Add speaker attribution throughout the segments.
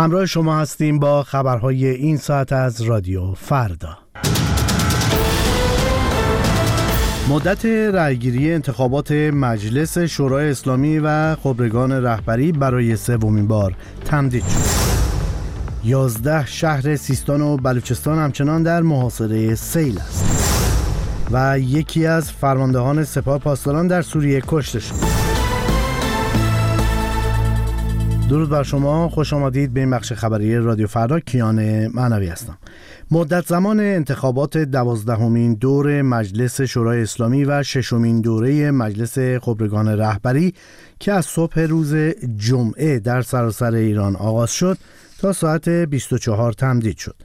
Speaker 1: همراه شما هستیم با خبرهای این ساعت از رادیو فردا مدت رأیگیری انتخابات مجلس شورای اسلامی و خبرگان رهبری برای سومین بار تمدید شد. یازده شهر سیستان و بلوچستان همچنان در محاصره سیل است و یکی از فرماندهان سپاه پاسداران در سوریه کشته شد. درود بر شما. خوش آمدید. به این بخش خبری رادیو فردا کیان معنوی هستم. مدت زمان انتخابات دوازدهمین دور مجلس شورای اسلامی و ششمین دوره مجلس خبرگان رهبری که از صبح روز جمعه در سراسر ایران آغاز شد تا ساعت 24 تمدید شد.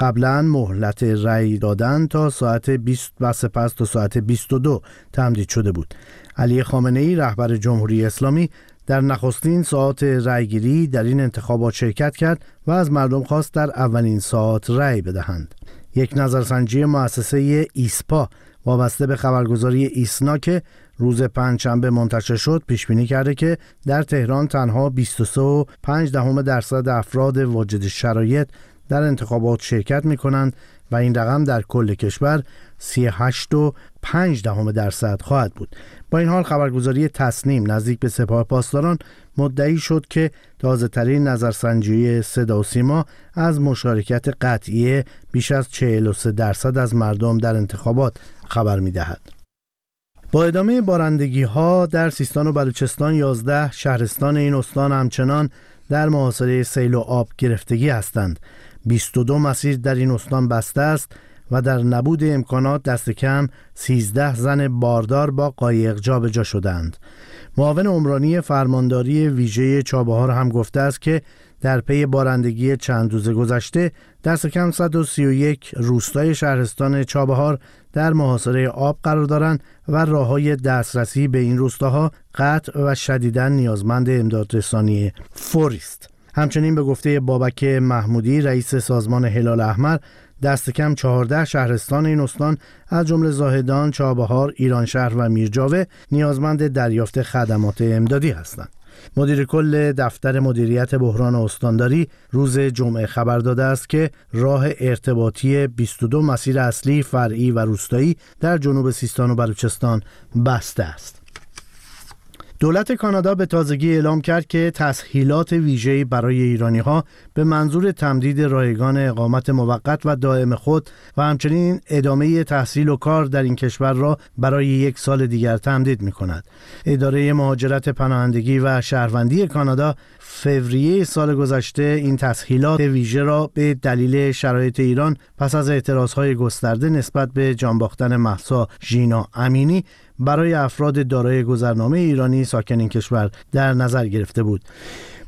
Speaker 1: قبلا مهلت رأی دادن تا ساعت 20 و سپس تا ساعت 22 تمدید شده بود. علی خامنه ای رهبر جمهوری اسلامی در نخستین ساعت رأیگیری در این انتخابات شرکت کرد و از مردم خواست در اولین ساعت رأی بدهند. یک نظرسنجی مؤسسه ایسپا وابسته به خبرگزاری ایسنا که روز پنجشنبه منتشر شد پیش بینی کرده که در تهران تنها 23.5 دهم درصد افراد واجد شرایط در انتخابات شرکت می کنند و این رقم در کل کشور 38 و 5 دهم درصد خواهد بود. با این حال خبرگزاری تصنیم نزدیک به سپاه پاسداران مدعی شد که تازه ترین نظرسنجی صدا و سیما از مشارکت قطعی بیش از 43 درصد از مردم در انتخابات خبر می دهد. با ادامه بارندگی ها در سیستان و بلوچستان 11 شهرستان این استان همچنان در محاصره سیل و آب گرفتگی هستند. 22 مسیر در این استان بسته است. و در نبود امکانات دست کم 13 زن باردار با قایق جابجا شدند. معاون عمرانی فرمانداری ویژه چابهار هم گفته است که در پی بارندگی چند روز گذشته دست کم 131 روستای شهرستان چابهار در محاصره آب قرار دارند و راه های دسترسی به این روستاها قطع و شدیدا نیازمند امدادرسانی فوری است. همچنین به گفته بابک محمودی رئیس سازمان هلال احمر دست کم 14 شهرستان این استان از جمله زاهدان، چابهار، ایرانشهر و میرجاوه نیازمند دریافت خدمات امدادی هستند. مدیر کل دفتر مدیریت بحران استانداری روز جمعه خبر داده است که راه ارتباطی 22 مسیر اصلی فرعی و روستایی در جنوب سیستان و بلوچستان بسته است. دولت کانادا به تازگی اعلام کرد که تسهیلات ویژه‌ای برای ایرانی ها به منظور تمدید رایگان اقامت موقت و دائم خود و همچنین ادامه تحصیل و کار در این کشور را برای یک سال دیگر تمدید می کند. اداره مهاجرت پناهندگی و شهروندی کانادا فوریه سال گذشته این تسهیلات ویژه را به دلیل شرایط ایران پس از اعتراضهای گسترده نسبت به جانباختن محسا ژینا امینی برای افراد دارای گذرنامه ایرانی ساکن این کشور در نظر گرفته بود.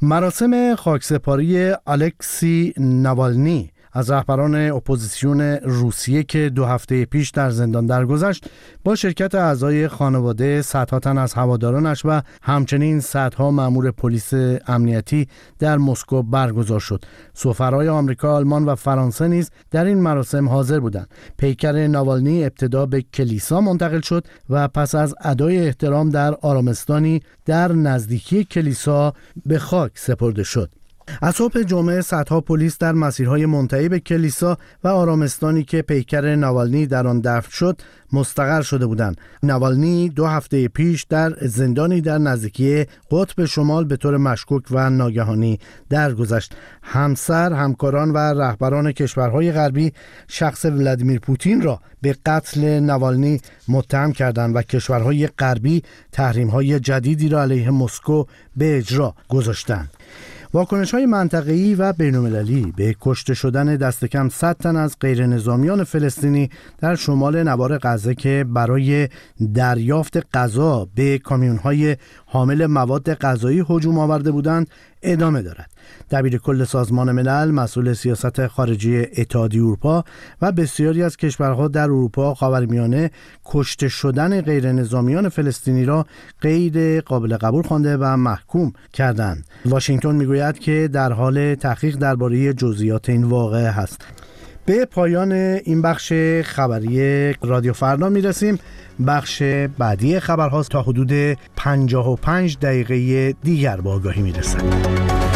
Speaker 1: مراسم خاکسپاری الکسی نوالنی از رهبران اپوزیسیون روسیه که دو هفته پیش در زندان درگذشت با شرکت اعضای خانواده صدها تن از هوادارانش و همچنین صدها مامور پلیس امنیتی در مسکو برگزار شد. سفرای آمریکا آلمان و فرانسه نیز در این مراسم حاضر بودند. پیکر ناوالنی ابتدا به کلیسا منتقل شد و پس از ادای احترام در آرامستانی در نزدیکی کلیسا به خاک سپرده شد. از صبح جمعه صدها پلیس در مسیرهای منتهی به کلیسا و آرامستانی که پیکر نوالنی در آن دفن شد مستقر شده بودند. نوالنی دو هفته پیش در زندانی در نزدیکی قطب شمال به طور مشکوک و ناگهانی درگذشت. همسر همکاران و رهبران کشورهای غربی شخص ولادیمیر پوتین را به قتل نوالنی متهم کردند و کشورهای غربی تحریم‌های جدیدی را علیه مسکو به اجرا گذاشتند. واکنش های منطقه‌ای و بین‌المللی به کشته شدن دست کم 100 تن از غیر نظامیان فلسطینی در شمال نوار غزه که برای دریافت غذا به کامیون های حامل مواد غذایی هجوم آورده بودند ادامه دارد. دبیر کل سازمان ملل مسئول سیاست خارجی اتحادیه اروپا و بسیاری از کشورها در اروپا خاورمیانه کشته شدن غیر نظامیان فلسطینی را غیر قابل قبول خوانده و محکوم کردند. واشنگتن می‌گوید که در حال تحقیق درباره جزئیات این واقعه است به پایان این بخش خبری رادیو فردا می‌رسیم. بخش بعدی خبرهاست تا حدود 55 دقیقه دیگر با آگاهی می‌رسند